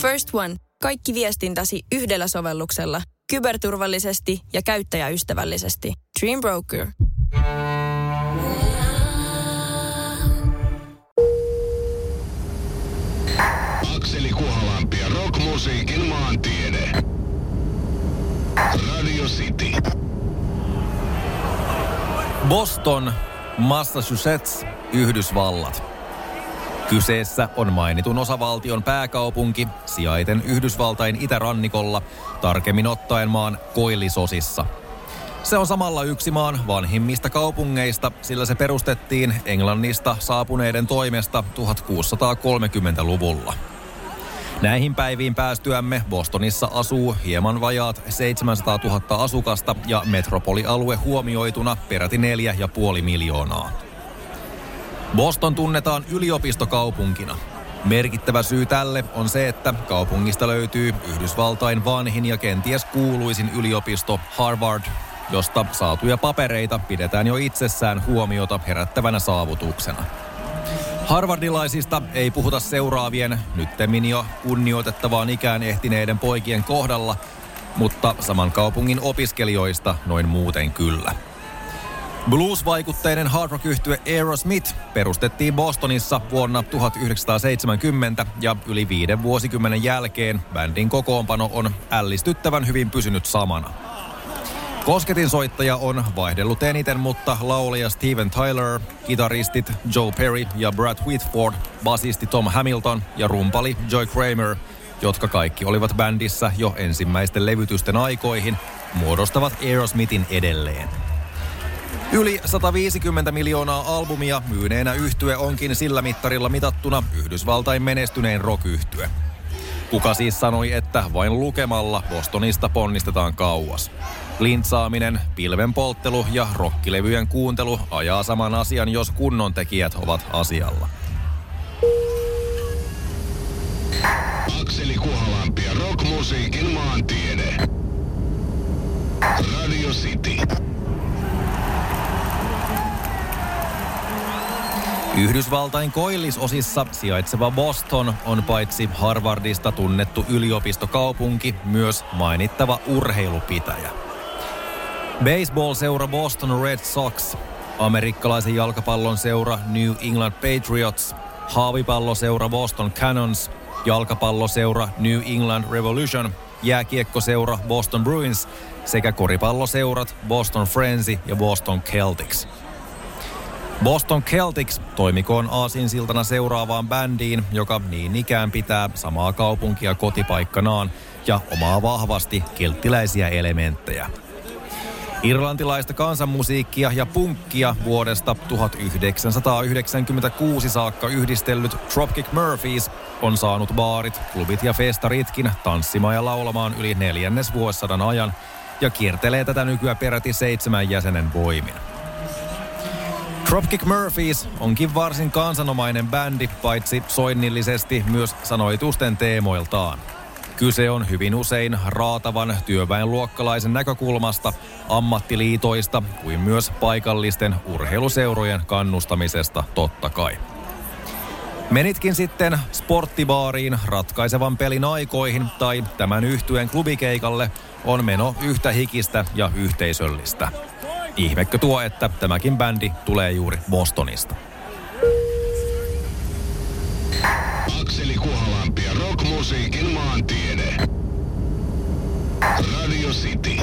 First One. Kaikki viestintäsi yhdellä sovelluksella. Kyberturvallisesti ja käyttäjäystävällisesti. Dream Broker. Akseli Kuhalampi ja rockmusiikin maantiede. Radio City. Boston, Massachusetts, Yhdysvallat. Kyseessä on mainitun osavaltion pääkaupunki sijaiten Yhdysvaltain itärannikolla, tarkemmin ottaen maan koillisosissa. Se on samalla yksi maan vanhimmista kaupungeista, sillä se perustettiin Englannista saapuneiden toimesta 1630-luvulla. Näihin päiviin päästyämme Bostonissa asuu hieman vajaat 700 000 asukasta ja metropolialue huomioituna peräti 4,5 miljoonaa. Boston tunnetaan yliopistokaupunkina. Merkittävä syy tälle on se, että kaupungista löytyy Yhdysvaltain vanhin ja kenties kuuluisin yliopisto Harvard, josta saatuja papereita pidetään jo itsessään huomiota herättävänä saavutuksena. Harvardilaisista ei puhuta seuraavien, nyttemmin jo kunnioitettavaan ikään ehtineiden poikien kohdalla, mutta saman kaupungin opiskelijoista noin muuten kyllä. Blues-vaikutteinen hard rock yhtye Aerosmith perustettiin Bostonissa vuonna 1970 ja yli viiden vuosikymmenen jälkeen bändin kokoonpano on ällistyttävän hyvin pysynyt samana. Kosketin soittaja on vaihdellut eniten, mutta laulaja Steven Tyler, kitaristit Joe Perry ja Brad Whitford, basisti Tom Hamilton ja rumpali Joy Kramer, jotka kaikki olivat bändissä jo ensimmäisten levytysten aikoihin, muodostavat Aerosmithin edelleen. Yli 150 miljoonaa albumia myyneenä yhtye onkin sillä mittarilla mitattuna Yhdysvaltain menestynein rock. Kuka siis sanoi, että vain lukemalla Bostonista ponnistetaan kauas? Lintsaaminen, pilvenpolttelu ja rokkilevyjen kuuntelu ajaa saman asian, jos kunnon tekijät ovat asialla. Yhdysvaltain koillisosissa sijaitseva Boston on paitsi Harvardista tunnettu yliopistokaupunki, myös mainittava urheilupitäjä. Baseball-seura Boston Red Sox, amerikkalaisen jalkapallon seura New England Patriots, haavipalloseura Boston Cannons, jalkapalloseura New England Revolution, jääkiekkoseura Boston Bruins sekä koripalloseurat Boston Frenzy ja Boston Celtics. Boston Celtics toimikoon aasinsiltana seuraavaan bändiin, joka niin ikään pitää samaa kaupunkia kotipaikkanaan ja omaa vahvasti kelttiläisiä elementtejä. Irlantilaista kansanmusiikkia ja punkkia vuodesta 1996 saakka yhdistellyt Dropkick Murphys on saanut baarit, klubit ja festaritkin tanssimaan ja laulamaan yli neljännes vuosisadan ajan ja kiertelee tätä nykyään peräti seitsemän jäsenen voimin. Dropkick Murphys onkin varsin kansanomainen bändi, paitsi soinnillisesti myös sanoitusten teemoiltaan. Kyse on hyvin usein raatavan työväenluokkalaisen näkökulmasta, ammattiliitoista kuin myös paikallisten urheiluseurojen kannustamisesta totta kai. Menitkin sitten sporttibaariin ratkaisevan pelin aikoihin tai tämän yhtyeen klubikeikalle on meno yhtä hikistä ja yhteisöllistä. Ihmekö tuo, että tämäkin bändi tulee juuri Bostonista. Akseli Kuhalampi ja rockmusiikin maantiede. Radio City.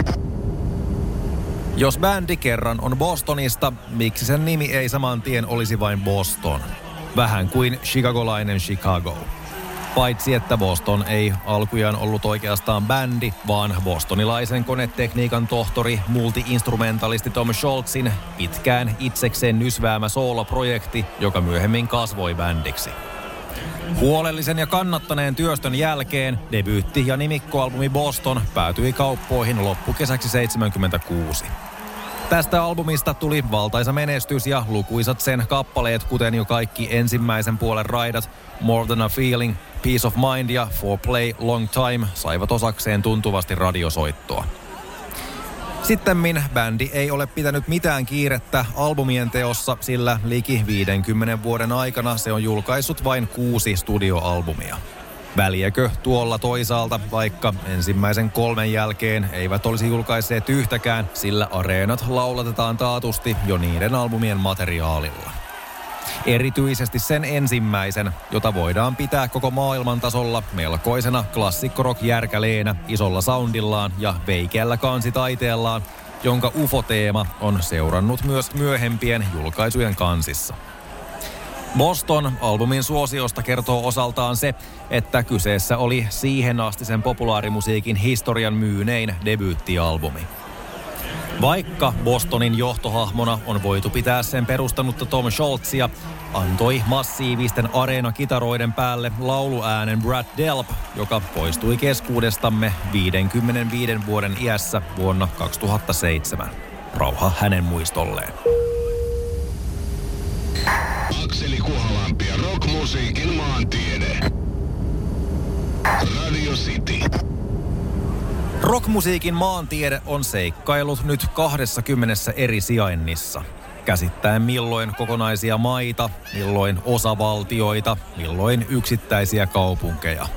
Jos bändi kerran on Bostonista, miksi sen nimi ei saman tien olisi vain Boston? Vähän kuin chicagolainen Chicago. Paitsi että Boston ei alkujaan ollut oikeastaan bändi, vaan bostonilaisen konetekniikan tohtori, multiinstrumentalisti Tom Scholzin pitkään itsekseen nysväämä sooloprojekti, joka myöhemmin kasvoi bändiksi. Huolellisen ja kannattaneen työstön jälkeen debyytti- ja nimikkoalbumi Boston päätyi kauppoihin loppukesäksi 76. Tästä albumista tuli valtaisa menestys ja lukuisat sen kappaleet, kuten jo kaikki ensimmäisen puolen raidat, More Than a Feeling, Peace of Mind ja For Play Long Time saivat osakseen tuntuvasti radiosoittoa. Sittemmin bändi ei ole pitänyt mitään kiirettä albumien teossa, sillä liki 50 vuoden aikana se on julkaissut vain kuusi studioalbumia. Väliäkö tuolla toisaalta, vaikka ensimmäisen kolmen jälkeen eivät olisi julkaisseet yhtäkään, sillä areenat laulatetaan taatusti jo niiden albumien materiaalilla. Erityisesti sen ensimmäisen, jota voidaan pitää koko maailman tasolla melkoisena klassikkorok järkäleenä isolla soundillaan ja veikeällä kansitaiteellaan, jonka UFO-teema on seurannut myös myöhempien julkaisujen kansissa. Boston albumin suosiosta kertoo osaltaan se, että kyseessä oli siihen asti sen populaarimusiikin historian myynein debyyttialbumi. Vaikka Bostonin johtohahmona on voitu pitää sen perustanutta Tom Schultzia, antoi massiivisten areenakitaroiden päälle lauluäänen Brad Delp, joka poistui keskuudestamme 55 vuoden iässä vuonna 2007. Rauha hänen muistolleen. Akseli Kuhalampi ja rockmusiikin maantiede. Radio City. Rockmusiikin maantiede on seikkailut nyt 20 eri sijainnissa. Käsittäen milloin kokonaisia maita, milloin osavaltioita, milloin yksittäisiä kaupunkeja.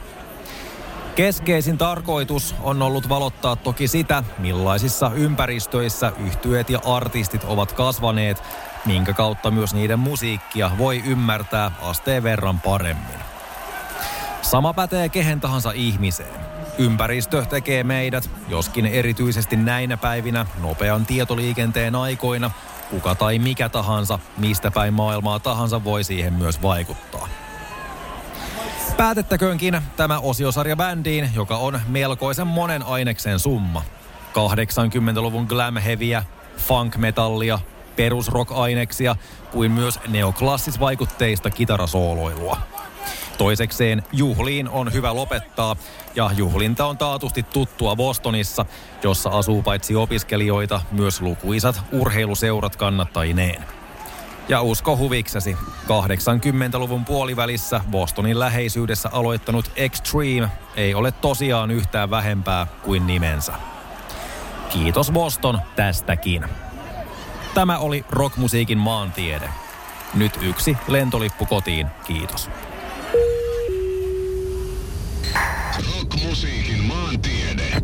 Keskeisin tarkoitus on ollut valottaa toki sitä, millaisissa ympäristöissä yhtyeet ja artistit ovat kasvaneet, minkä kautta myös niiden musiikkia voi ymmärtää asteen verran paremmin. Sama pätee kehen tahansa ihmiseen. Ympäristö tekee meidät, joskin erityisesti näinä päivinä, nopean tietoliikenteen aikoina, kuka tai mikä tahansa, mistä päin maailmaa tahansa voi siihen myös vaikuttaa. Päätettäköönkin tämä osiosarja bändiin, joka on melkoisen monen aineksen summa. 80-luvun glam heavyä, funk metallia, perusrock-aineksia kuin myös neoklassisvaikutteista kitarasooloilua. Toisekseen juhliin on hyvä lopettaa ja juhlinta on taatusti tuttua Bostonissa, jossa asuu paitsi opiskelijoita myös lukuisat urheiluseurat kannattajineen. Ja usko huviksesi, 80-luvun puolivälissä Bostonin läheisyydessä aloittanut Extreme ei ole tosiaan yhtään vähempää kuin nimensä. Kiitos Boston tästäkin. Tämä oli rockmusiikin maantiede. Nyt yksi lentolippu kotiin, kiitos. Rockmusiikin maantiede.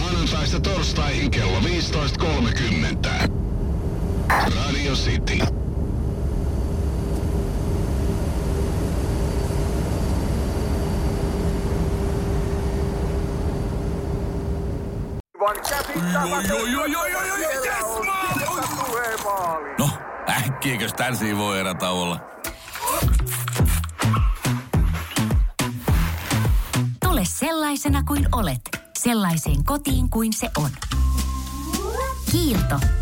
Maanantaista torstaihin kello 15.30. Radio City. No, äkkiäkös tän voi erä olla? Tule sellaisena kuin olet, sellaiseen kotiin kuin se on. Kiilto.